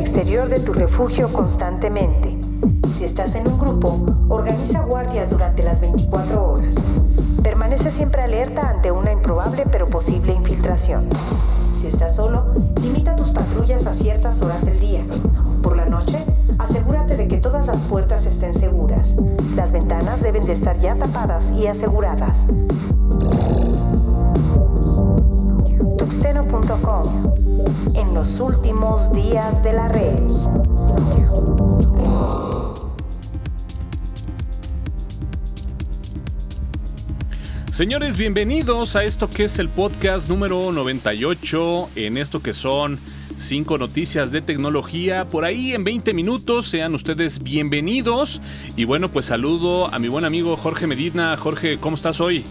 exterior de tu refugio constantemente. Si estás en un grupo, organiza guardias durante las 24 horas. Permanece siempre alerta ante una improbable pero posible infiltración. Si estás solo, limita tus patrullas a ciertas horas del día. Por la noche, asegúrate de que todas las puertas estén seguras. Las ventanas deben de estar ya tapadas y aseguradas. En los últimos días de la red. Señores, bienvenidos a esto que es el podcast número 98, en esto que son cinco noticias de tecnología por ahí en 20 minutos. Sean ustedes bienvenidos. Y bueno, pues saludo a mi buen amigo Jorge Medina. Jorge, ¿cómo estás hoy?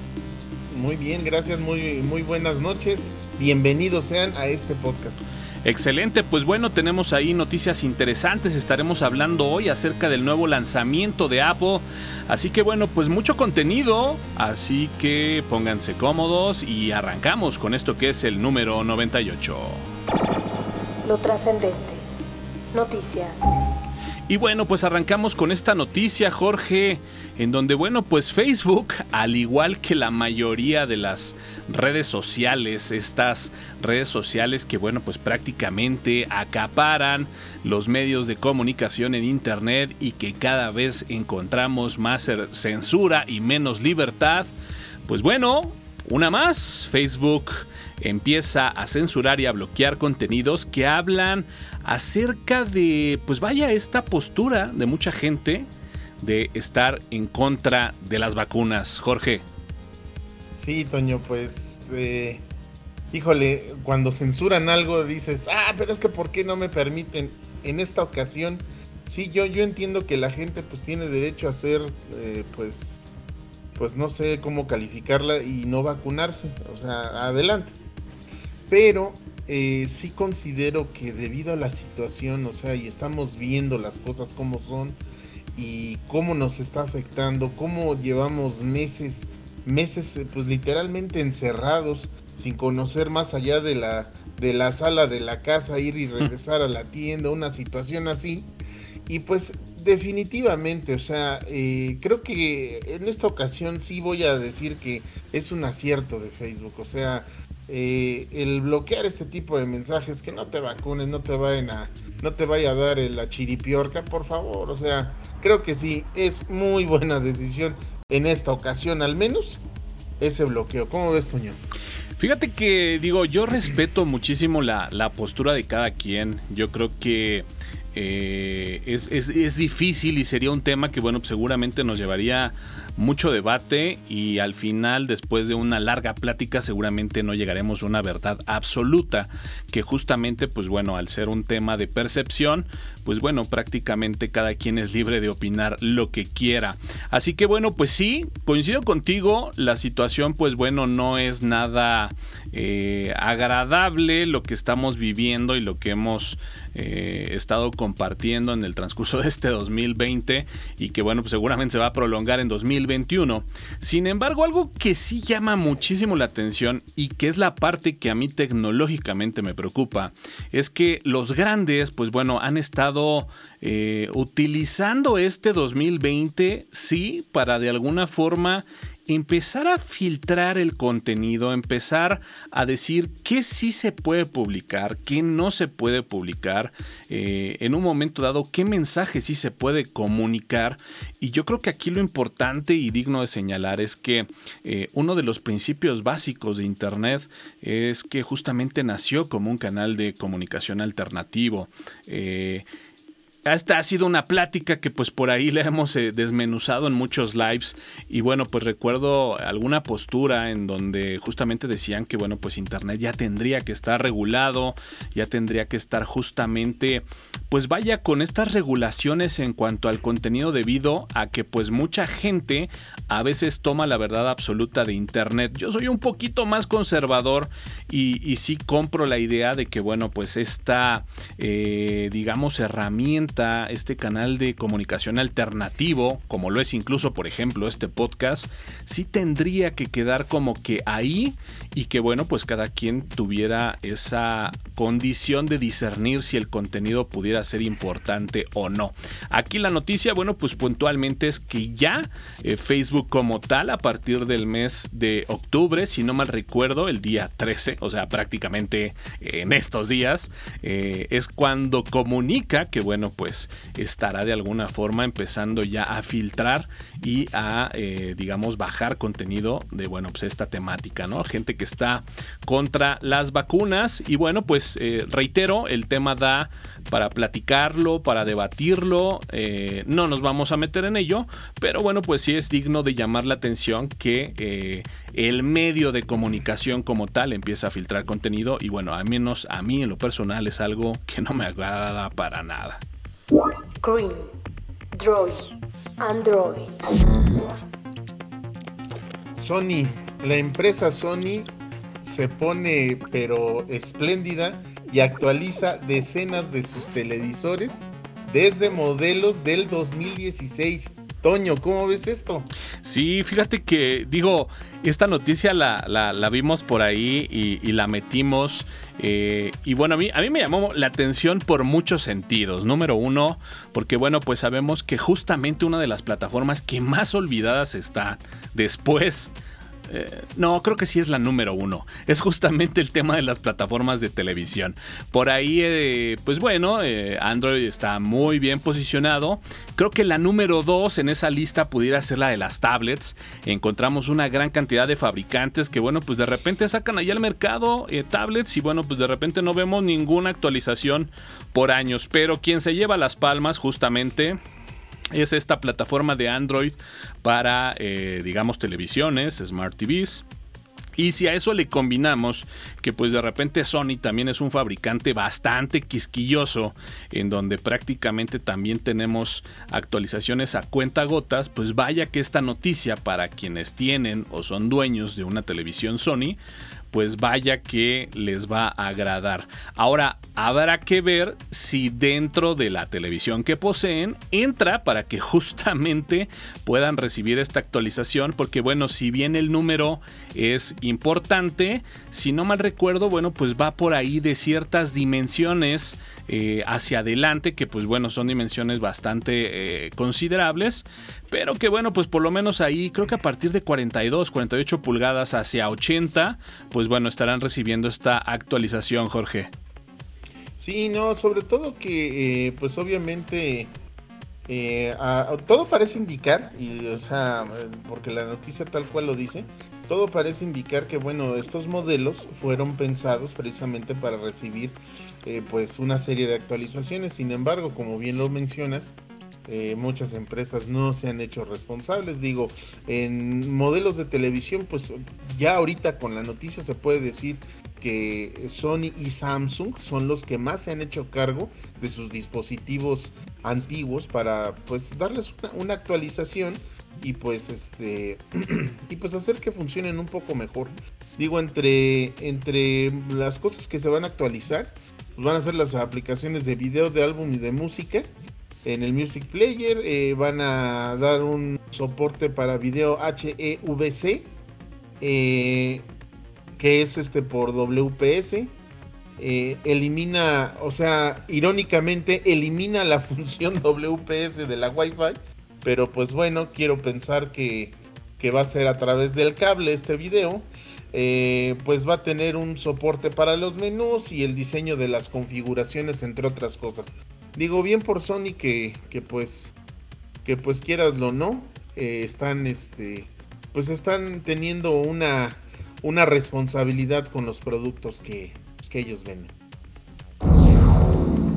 Muy bien, gracias, muy, muy buenas noches. Bienvenidos sean a este podcast. Excelente, pues bueno, tenemos ahí noticias interesantes, estaremos hablando hoy acerca del nuevo lanzamiento de Apple, así que bueno, pues mucho contenido, así que pónganse cómodos y arrancamos con esto que es el número 98. Lo trascendente. Noticias. Y bueno, pues arrancamos con esta noticia, Jorge, en donde, bueno, pues Facebook, al igual que la mayoría de las redes sociales, estas redes sociales que, bueno, pues prácticamente acaparan los medios de comunicación en Internet y que cada vez encontramos más censura y menos libertad, pues bueno, una más, Facebook empieza a censurar y a bloquear contenidos que hablan acerca de, pues vaya, esta postura de mucha gente de estar en contra de las vacunas. Jorge. Sí, Toño, pues, eh, híjole, cuando censuran algo dices, ah, pero es que ¿por qué no me permiten? En esta ocasión, sí, yo, yo entiendo que la gente pues tiene derecho a ser, eh, pues, pues no sé cómo calificarla y no vacunarse, o sea, adelante. Pero eh, sí considero que debido a la situación, o sea, y estamos viendo las cosas como son y cómo nos está afectando, cómo llevamos meses, meses eh, pues literalmente encerrados sin conocer más allá de la, de la sala de la casa, ir y regresar a la tienda, una situación así. Y pues definitivamente, o sea, eh, creo que en esta ocasión sí voy a decir que es un acierto de Facebook, o sea, eh, el bloquear este tipo de mensajes que no te vacunes, no te vayan a, no te vaya a dar la chiripiorca, por favor. O sea, creo que sí, es muy buena decisión en esta ocasión, al menos, ese bloqueo. ¿Cómo ves, Toño? Fíjate que, digo, yo respeto muchísimo la, la postura de cada quien. Yo creo que eh, es, es, difícil y sería un tema que, bueno, seguramente nos llevaría mucho debate y al final, después de una larga plática, seguramente no llegaremos a una verdad absoluta, que justamente, pues bueno, al ser un tema de percepción, pues bueno, prácticamente cada quien es libre de opinar lo que quiera. Así que bueno, pues sí, coincido contigo, la situación, pues bueno, no es nada eh, agradable lo que estamos viviendo y lo que hemos eh, estado compartiendo en el transcurso de este 2020 y que bueno, pues seguramente se va a prolongar en 2021. Sin embargo, algo que sí llama muchísimo la atención y que es la parte que a mí tecnológicamente me preocupa, es que los grandes, pues bueno, han estado eh, utilizando este 2020, sí, para de alguna forma empezar a filtrar el contenido, empezar a decir qué sí se puede publicar, qué no se puede publicar, eh, en un momento dado qué mensaje sí se puede comunicar. Y yo creo que aquí lo importante y digno de señalar es que eh, uno de los principios básicos de Internet es que justamente nació como un canal de comunicación alternativo. Eh, esta ha sido una plática que pues por ahí le hemos eh, desmenuzado en muchos lives y bueno pues recuerdo alguna postura en donde justamente decían que bueno pues internet ya tendría que estar regulado, ya tendría que estar justamente pues vaya con estas regulaciones en cuanto al contenido debido a que pues mucha gente a veces toma la verdad absoluta de internet. Yo soy un poquito más conservador y, sí compro la idea de que bueno pues esta eh, digamos herramienta este canal de comunicación alternativo, como lo es incluso, por ejemplo, este podcast, sí tendría que quedar como que ahí y que, bueno, pues cada quien tuviera esa condición de discernir si el contenido pudiera ser importante o no. Aquí la noticia, bueno, pues puntualmente es que ya eh, Facebook como tal, a partir del mes de octubre, si no mal recuerdo, el día 13, o sea, prácticamente en estos días, eh, es cuando comunica que, bueno, pues estará de alguna forma empezando ya a filtrar y a, eh, digamos, bajar contenido de, bueno, pues esta temática, ¿no? Gente que está contra las vacunas y, bueno, pues eh, reitero, el tema da para platicarlo, para debatirlo, no nos vamos a meter en ello, pero bueno, pues sí es digno de llamar la atención que el medio de comunicación como tal empieza a filtrar contenido y bueno, al menos a mí en lo personal es algo que no me agrada para nada. Green, Droid, Android. Sony, la empresa Sony se pone pero espléndida y actualiza decenas de sus televisores desde modelos del 2016 Toño, ¿cómo ves esto? Sí, fíjate que, digo, esta noticia la, vimos por ahí y, la metimos. Eh, y bueno, a mí, a mí me llamó la atención por muchos sentidos. Número uno, porque bueno, pues sabemos que justamente una de las plataformas que más olvidadas está después eh, no, creo que sí es la número uno. Es justamente el tema de las plataformas de televisión. Por ahí, eh, pues bueno, eh, Android está muy bien posicionado. Creo que la número dos en esa lista pudiera ser la de las tablets. Encontramos una gran cantidad de fabricantes que, bueno, pues de repente sacan allá al mercado tablets y, bueno, pues de repente no vemos ninguna actualización por años. Pero quien se lleva las palmas justamente es esta plataforma de Android para, eh, digamos, televisiones, Smart TVs. Y si a eso le combinamos que pues de repente Sony también es un fabricante bastante quisquilloso, en donde prácticamente también tenemos actualizaciones a cuenta gotas, pues vaya que esta noticia para quienes tienen o son dueños de una televisión Sony, pues vaya que les va a agradar. Ahora, habrá que ver si dentro de la televisión que poseen entra para que justamente puedan recibir esta actualización, porque bueno, si bien el número es importante, si no mal recuerdo, bueno, pues va por ahí de ciertas dimensiones eh, hacia adelante, que pues bueno, son dimensiones bastante eh, considerables, pero que bueno, pues por lo menos ahí creo que a partir de 42, 48 pulgadas hacia 80, pues bueno, estarán recibiendo esta actualización, Jorge. Sí, no, sobre todo que, eh, pues obviamente, eh, todo parece indicar, y, o sea, porque la noticia tal cual lo dice, todo parece indicar que, bueno, estos modelos fueron pensados precisamente para recibir, eh, pues, una serie de actualizaciones. Sin embargo, como bien lo mencionas, eh, muchas empresas no se han hecho responsables. Digo, en modelos de televisión, pues ya ahorita con la noticia se puede decir que Sony y Samsung son los que más se han hecho cargo de sus dispositivos antiguos para pues darles una, actualización y pues este y pues hacer que funcionen un poco mejor. Digo, entre, entre las cosas que se van a actualizar, pues van a ser las aplicaciones de video, de álbum y de música en el Music Player. Eh, van a dar un soporte para video HEVC, eh, que es este por WPS. Eh, elimina, o sea, irónicamente elimina la función WPS de la Wi-Fi. Pero pues bueno, quiero pensar que, que va a ser a través del cable este video. pues va a tener un soporte para los menús y el diseño de las configuraciones, entre otras cosas. Digo, bien por Sony que, que pues, que pues quieraslo no, eh, están, este, pues están teniendo una, una responsabilidad con los productos que, pues, que ellos venden.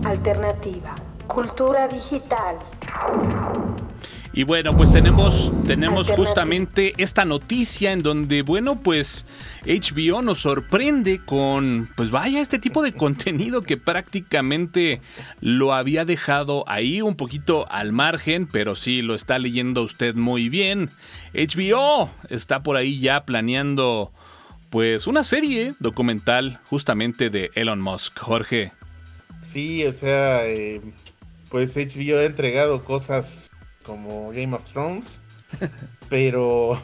Alternativa, cultura digital. Y bueno, pues tenemos, tenemos justamente esta noticia en donde, bueno, pues HBO nos sorprende con, pues vaya, este tipo de contenido que prácticamente lo había dejado ahí un poquito al margen, pero sí lo está leyendo usted muy bien. HBO está por ahí ya planeando, pues, una serie documental justamente de Elon Musk, Jorge. Sí, o sea, eh, pues HBO ha entregado cosas como Game of Thrones, pero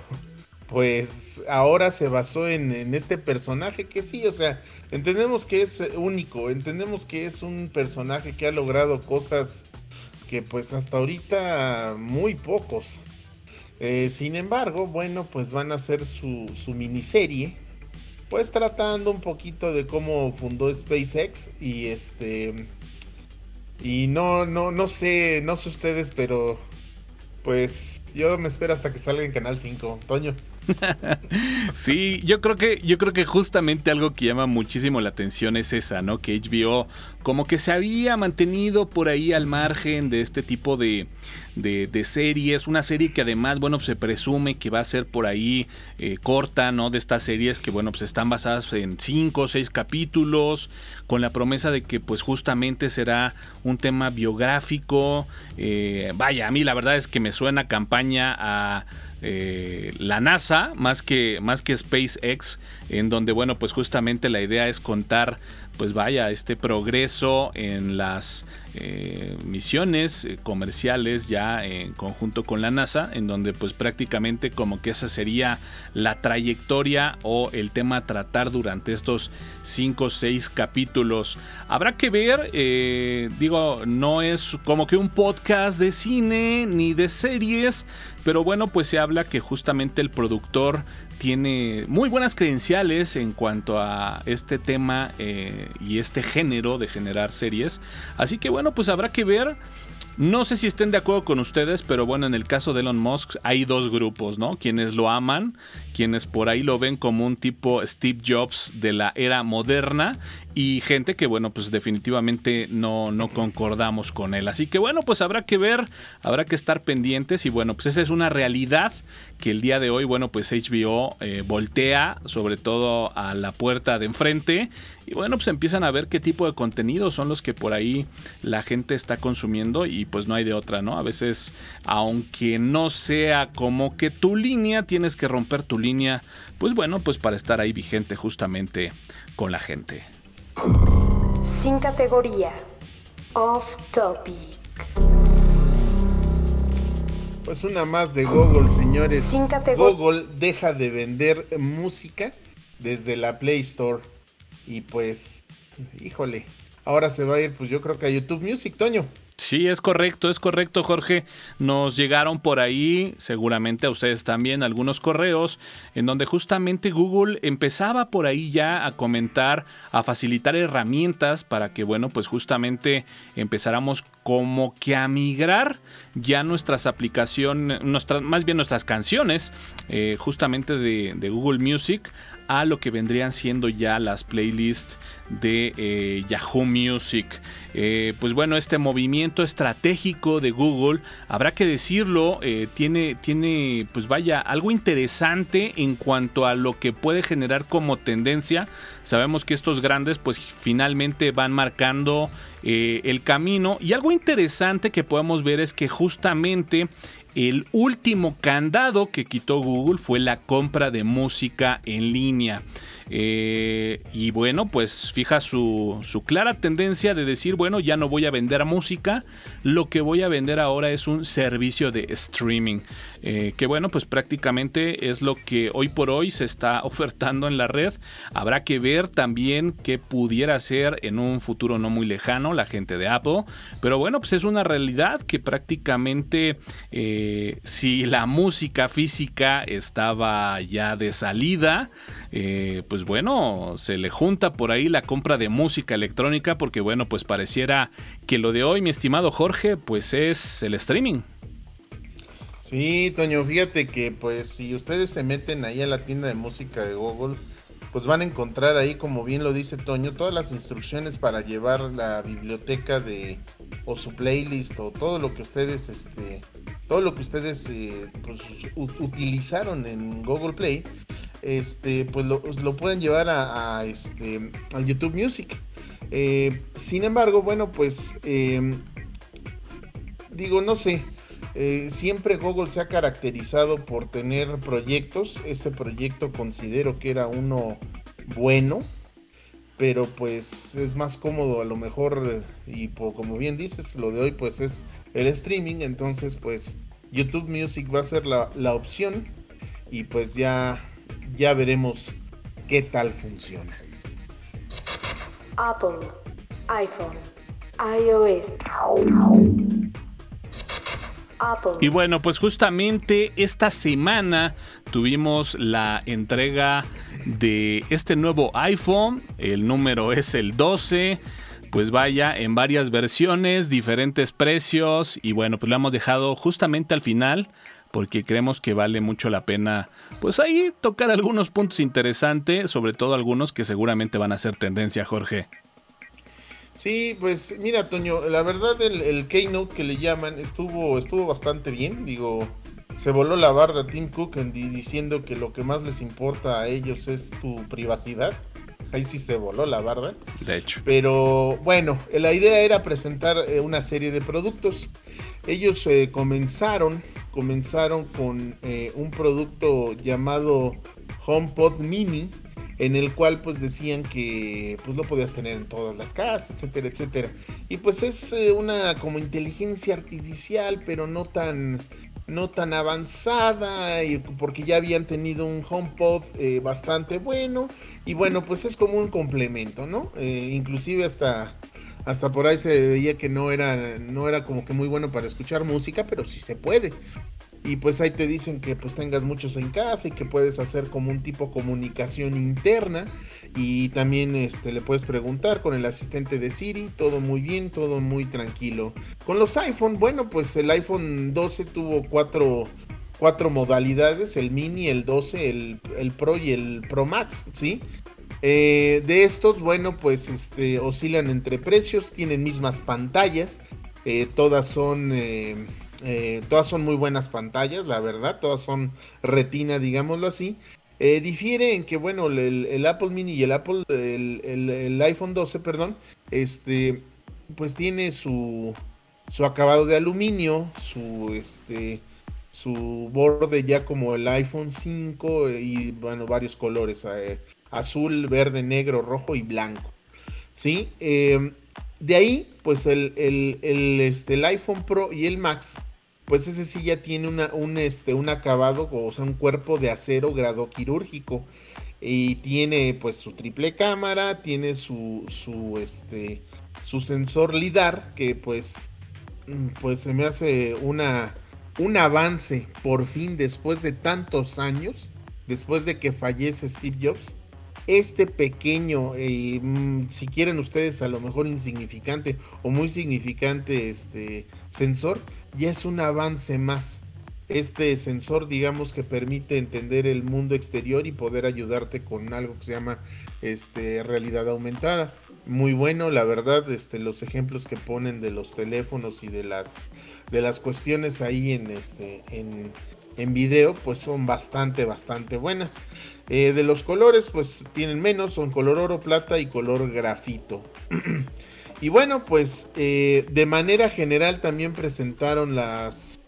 pues ahora se basó en, este personaje que sí, o sea, entendemos que es único, entendemos que es un personaje que ha logrado cosas que pues hasta ahorita muy pocos. Eh, sin embargo, bueno, pues van a hacer su, su miniserie, pues tratando un poquito de cómo fundó SpaceX y este... Y no, no, no sé, no sé ustedes, pero pues yo me espero hasta que salga en Canal 5. Toño. sí, yo creo que yo creo que justamente algo que llama muchísimo la atención es esa, ¿no? Que HBO como que se había mantenido por ahí al margen de este tipo de, de, series, una serie que además, bueno, se presume que va a ser por ahí eh, corta, ¿no? De estas series que, bueno, pues están basadas en cinco o seis capítulos, con la promesa de que, pues justamente será un tema biográfico. Eh, vaya, a mí la verdad es que me suena campaña a eh, la NASA más que, más que SpaceX, en donde, bueno, pues justamente la idea es contar pues vaya, este progreso en las eh, misiones eh, comerciales ya en conjunto con la NASA, en donde pues prácticamente como que esa sería la trayectoria o el tema a tratar durante estos 5 o 6 capítulos. Habrá que ver, eh, digo, no es como que un podcast de cine ni de series, pero bueno, pues se habla que justamente el productor tiene muy buenas credenciales en cuanto a este tema y este género de generar series. Así que bueno, pues habrá que ver. No sé si estén de acuerdo con ustedes, pero bueno, en el caso de Elon Musk hay dos grupos, ¿no? Quienes lo aman, quienes por ahí lo ven como un tipo Steve Jobs de la era moderna y gente que, bueno, pues definitivamente no, no concordamos con él. Así que bueno, pues habrá que ver, habrá que estar pendientes y bueno, pues esa es una realidad que el día de hoy, bueno, pues HBO eh, voltea sobre todo a la puerta de enfrente y bueno, pues empiezan a ver qué tipo de contenidos son los que por ahí la gente está consumiendo y pues no hay de otra, ¿no? A veces, aunque no sea como que tu línea, tienes que romper tu línea, pues bueno, pues para estar ahí vigente justamente con la gente. Sin categoría. Off topic. Pues una más de Google, señores. Google deja de vender música desde la Play Store. Y pues, híjole, ahora se va a ir, pues yo creo que a YouTube Music, Toño. Sí, es correcto, es correcto, Jorge. Nos llegaron por ahí, seguramente a ustedes también, algunos correos en donde justamente Google empezaba por ahí ya a comentar, a facilitar herramientas para que, bueno, pues justamente empezáramos como que a migrar ya nuestras aplicaciones, más bien nuestras canciones, eh, justamente de Google Music a lo que vendrían siendo ya las playlists de eh, Yahoo Music. Eh, pues bueno, este movimiento estratégico de Google, habrá que decirlo, eh, tiene, tiene, pues vaya, algo interesante en cuanto a lo que puede generar como tendencia. Sabemos que estos grandes, pues finalmente van marcando el camino. Y algo interesante que podemos ver es que justamente el último candado que quitó Google fue la compra de música en línea. Eh, y bueno, pues fija su, clara tendencia de decir, bueno, ya no voy a vender música, lo que voy a vender ahora es un servicio de streaming. Eh, que bueno, pues prácticamente es lo que hoy por hoy se está ofertando en la red. Habrá que ver también qué pudiera ser en un futuro no muy lejano la gente de Apple. Pero bueno, pues es una realidad que prácticamente eh, si la música física estaba ya de salida, pues pues bueno, se le junta por ahí la compra de música electrónica porque bueno, pues pareciera que lo de hoy, mi estimado Jorge, pues es el streaming. Sí, Toño, fíjate que pues si ustedes se meten ahí a la tienda de música de Google, pues van a encontrar ahí, como bien lo dice Toño, todas las instrucciones para llevar la biblioteca de o su playlist o todo lo que ustedes, este, todo lo que ustedes eh, pues, utilizaron en Google Play este, pues lo, pueden llevar a, este, YouTube Music. Eh, sin embargo, bueno, pues em, digo, no sé, eh, siempre Google se ha caracterizado por tener proyectos. Este proyecto considero que era uno bueno. Pero pues es más cómodo a lo mejor y como bien dices, lo de hoy pues es el streaming, entonces pues YouTube Music va a ser la, la opción y pues ya, ya veremos qué tal funciona. Apple, iPhone, iOS. Y bueno, pues justamente esta semana tuvimos la entrega de este nuevo iPhone. El número es el 12. Pues vaya, en varias versiones, diferentes precios. Y bueno, pues lo hemos dejado justamente al final porque creemos que vale mucho la pena, pues ahí tocar algunos puntos interesantes, sobre todo algunos que seguramente van a ser tendencia, Jorge. Sí, pues mira, Toño, la verdad el, Keynote que le llaman estuvo, estuvo bastante bien. Digo, se voló la barda Tim Cook diciendo que lo que más les importa a ellos es tu privacidad. Ahí sí se voló la barda. De hecho. Pero bueno, la idea era presentar eh, una serie de productos. Ellos eh, comenzaron, comenzaron con eh, un producto llamado HomePod Mini en el cual pues decían que pues lo podías tener en todas las casas, etcétera, etcétera. Y pues es una como inteligencia artificial, pero no tan no tan avanzada y porque ya habían tenido un HomePod eh, bastante bueno y bueno pues es como un complemento, ¿no? Eh, inclusive hasta hasta por ahí se veía que no era no era como que muy bueno para escuchar música, pero sí se puede y pues ahí te dicen que pues tengas muchos en casa y que puedes hacer como un tipo comunicación interna y también este le puedes preguntar con el asistente de Siri, todo muy bien, todo muy tranquilo. Con los iPhone, bueno, pues el iPhone 12 tuvo cuatro, cuatro modalidades, el mini, el 12, el, el Pro y el Pro Max, ¿sí? Eh, de estos, bueno, pues este, oscilan entre precios, tienen mismas pantallas, eh, todas son... Eh, eh, todas son muy buenas pantallas, la verdad. Todas son retina, digámoslo así. Eh, difiere en que, bueno, el, Apple Mini y el Apple, el, iPhone 12, perdón, este, pues tiene su, su acabado de aluminio, su, este, su borde ya como el iPhone 5 y, bueno, varios colores, eh, azul, verde, negro, rojo y blanco. ¿Sí? De ahí, pues el, el, este, el iPhone Pro y el Max pues ese sí ya tiene un, este, un acabado, o sea, un cuerpo de acero grado quirúrgico. Y tiene pues su triple cámara, tiene su, su, este, su sensor LIDAR, que pues, mm, pues se me hace una, un avance por fin después de tantos años, después de que fallece Steve Jobs este pequeño, eh, mm, si quieren ustedes a lo mejor insignificante o muy significante este sensor, ya es un avance más. Este sensor, digamos que permite entender el mundo exterior y poder ayudarte con algo que se llama este, realidad aumentada. Muy bueno, la verdad, este, los ejemplos que ponen de los teléfonos y de las, de las cuestiones ahí en, este, en, en video, pues son bastante, bastante buenas. Eh, de los colores, pues tienen menos, son color oro, plata y color grafito. y bueno, pues eh, de manera general también presentaron las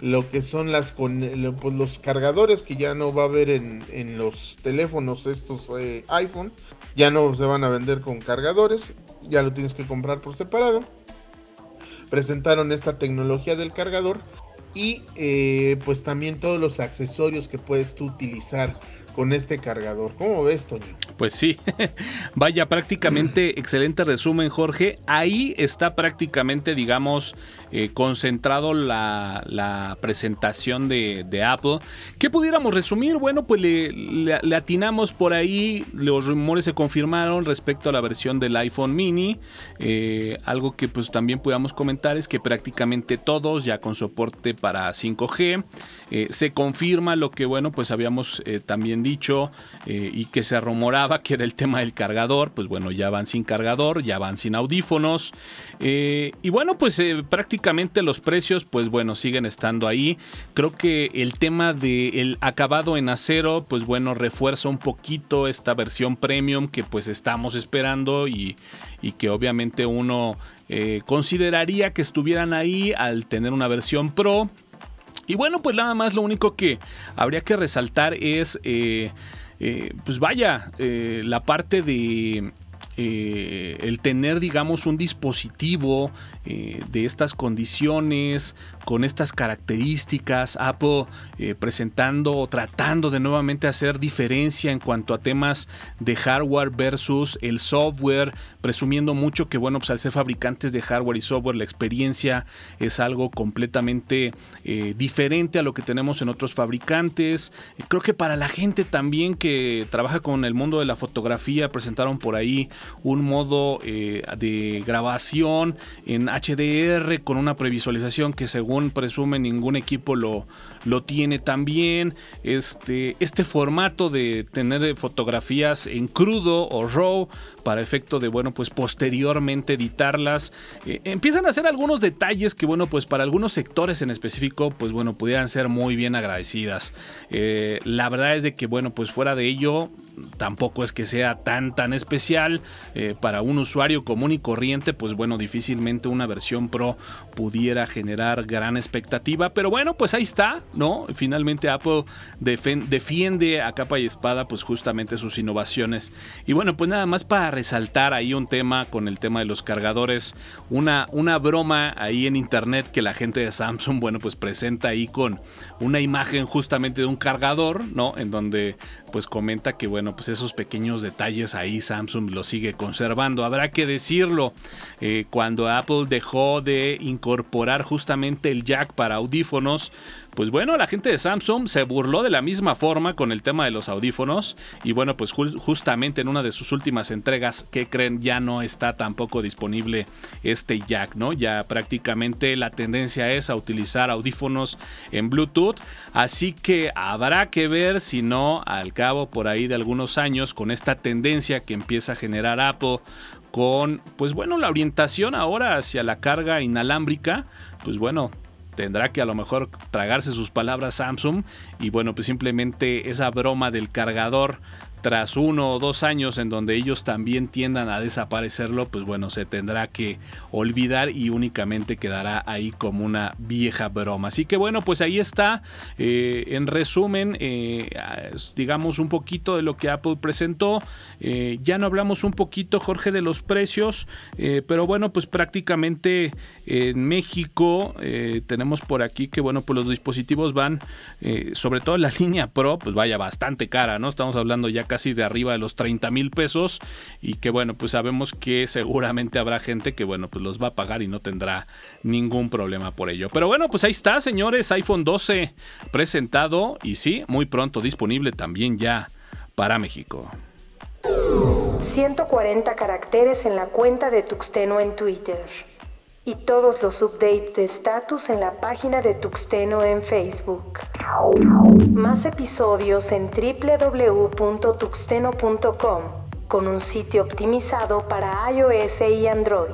lo que son las con pues, los cargadores que ya no va a haber en, los teléfonos estos eh, iPhone ya no se van a vender con cargadores ya lo tienes que comprar por separado presentaron esta tecnología del cargador y eh, pues también todos los accesorios que puedes tú utilizar con este cargador. ¿Cómo ves, Toño? Pues sí, vaya prácticamente excelente resumen, Jorge. Ahí está prácticamente, digamos, eh, concentrado la, presentación de, Apple. ¿Qué pudiéramos resumir? Bueno, pues le, atinamos por ahí, los rumores se confirmaron respecto a la versión del iPhone mini. Eh, algo que pues también podamos comentar es que prácticamente todos ya con soporte para 5G. Eh, se confirma lo que, bueno, pues habíamos también dicho y que se rumoraba que era el tema del cargador. Pues bueno, ya van sin cargador, ya van sin audífonos. y bueno, pues prácticamente prácticamente los precios, pues bueno, siguen estando ahí. Creo que el tema del acabado en acero, pues bueno, refuerza un poquito esta versión premium que pues estamos esperando y, que obviamente uno eh, consideraría que estuvieran ahí al tener una versión pro. Y bueno, pues nada más lo único que habría que resaltar es, eh, eh, pues vaya, la parte de eh, el tener, digamos, un dispositivo eh, de estas condiciones, con estas características, Apple eh, presentando o tratando de nuevamente hacer diferencia en cuanto a temas de hardware versus el software, presumiendo mucho que, bueno, pues al ser fabricantes de hardware y software, la experiencia es algo completamente diferente a lo que tenemos en otros fabricantes. Creo que para la gente también que trabaja con el mundo de la fotografía, presentaron por ahí un modo eh, de grabación en HDR con una previsualización que según presume ningún equipo lo, lo tiene también. Este, este formato de tener fotografías en crudo o raw para efecto de, bueno, pues posteriormente editarlas. Eh, empiezan a hacer algunos detalles que, bueno, pues para algunos sectores en específico, pues bueno, pudieran ser muy bien agradecidas. Eh, la verdad es de que, bueno, pues fuera de ello, tampoco es que sea tan tan especial eh, para un usuario común y corriente pues bueno difícilmente una versión pro pudiera generar gran expectativa pero bueno pues ahí está no finalmente Apple defiende a capa y espada pues justamente sus innovaciones y bueno pues nada más para resaltar ahí un tema con el tema de los cargadores una una broma ahí en internet que la gente de Samsung bueno pues presenta ahí con una imagen justamente de un cargador no en donde pues comenta que bueno pues esos pequeños detalles ahí Samsung lo sigue conservando. Habrá que decirlo, eh, cuando Apple dejó de incorporar justamente el jack para audífonos, pues bueno, la gente de Samsung se burló de la misma forma con el tema de los audífonos y bueno, pues justamente en una de sus últimas entregas, que creen? Ya no está tampoco disponible este jack, ¿no? Ya prácticamente la tendencia es a utilizar audífonos en Bluetooth, así que habrá que ver si no, al cabo por ahí de algunos años, con esta tendencia que empieza a generar Apple con, pues bueno, la orientación ahora hacia la carga inalámbrica, pues bueno, tendrá que a lo mejor tragarse sus palabras Samsung y bueno, pues simplemente esa broma del cargador tras uno o dos años en donde ellos también tiendan a desaparecerlo, pues bueno, se tendrá que olvidar y únicamente quedará ahí como una vieja broma. Así que bueno, pues ahí está. Eh, en resumen, eh, digamos un poquito de lo que Apple presentó. Eh, ya no hablamos un poquito, Jorge, de los precios, pero bueno, pues prácticamente en México tenemos por aquí que bueno, pues los dispositivos van, sobre todo la línea Pro, pues vaya bastante cara, ¿no? Estamos hablando ya casi de arriba de los 30 mil pesos y que bueno, pues sabemos que seguramente habrá gente que bueno, pues los va a pagar y no tendrá ningún problema por ello. Pero bueno, pues ahí está, señores, iPhone 12 presentado y sí, muy pronto disponible también ya para México. 140 caracteres en la cuenta de Tuxteno en Twitter y todos los updates de status en la página de Tuxteno en Facebook. Más episodios en www.tuxteno.com con un sitio optimizado para iOS y Android.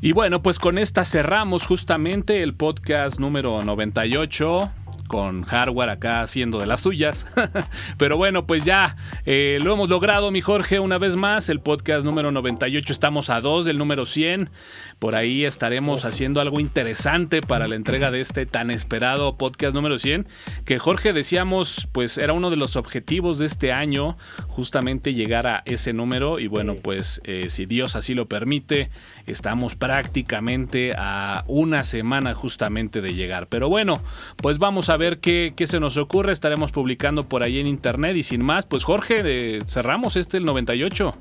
Y bueno, pues con esta cerramos justamente el podcast número 98 con hardware acá haciendo de las suyas. Pero bueno, pues ya eh, lo hemos logrado, mi Jorge, una vez más. El podcast número 98, estamos a dos del número 100. Por ahí estaremos haciendo algo interesante para la entrega de este tan esperado podcast número 100. Que Jorge decíamos, pues era uno de los objetivos de este año, justamente llegar a ese número. Y bueno, pues eh, si Dios así lo permite, estamos prácticamente a una semana justamente de llegar. Pero bueno, pues vamos a ver qué, se nos ocurre. Estaremos publicando por ahí en internet. Y sin más, pues Jorge, eh, cerramos este el 98.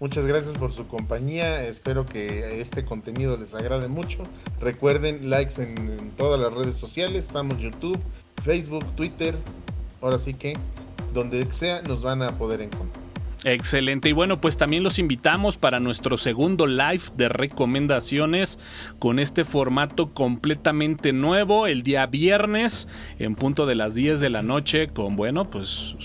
Muchas gracias por su compañía. Espero que este contenido les agrade mucho. Recuerden likes en, todas las redes sociales. Estamos YouTube, Facebook, Twitter. Ahora sí que donde sea nos van a poder encontrar. Excelente. Y bueno, pues también los invitamos para nuestro segundo live de recomendaciones con este formato completamente nuevo el día viernes en punto de las 10 de la noche con, bueno, pues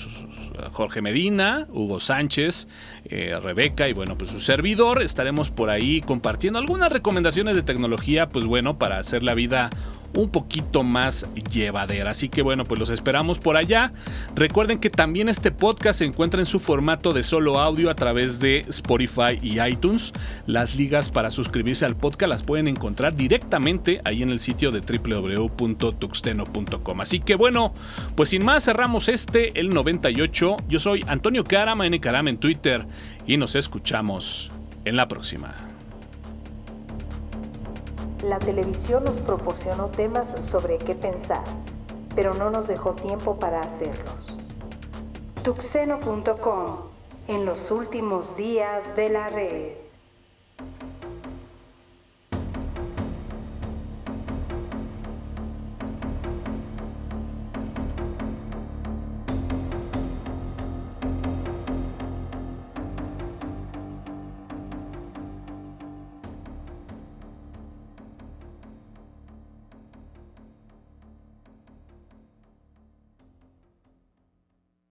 Jorge Medina, Hugo Sánchez, eh, Rebeca y bueno, pues su servidor. Estaremos por ahí compartiendo algunas recomendaciones de tecnología, pues bueno, para hacer la vida un poquito más llevadera. Así que bueno, pues los esperamos por allá. Recuerden que también este podcast se encuentra en su formato de solo audio a través de Spotify y iTunes. Las ligas para suscribirse al podcast las pueden encontrar directamente ahí en el sitio de www.tuxteno.com. Así que bueno, pues sin más cerramos este, el 98. Yo soy Antonio Carama, N Carama en Twitter y nos escuchamos en la próxima. La televisión nos proporcionó temas sobre qué pensar, pero no nos dejó tiempo para hacerlos. Tuxeno.com, en los últimos días de la red.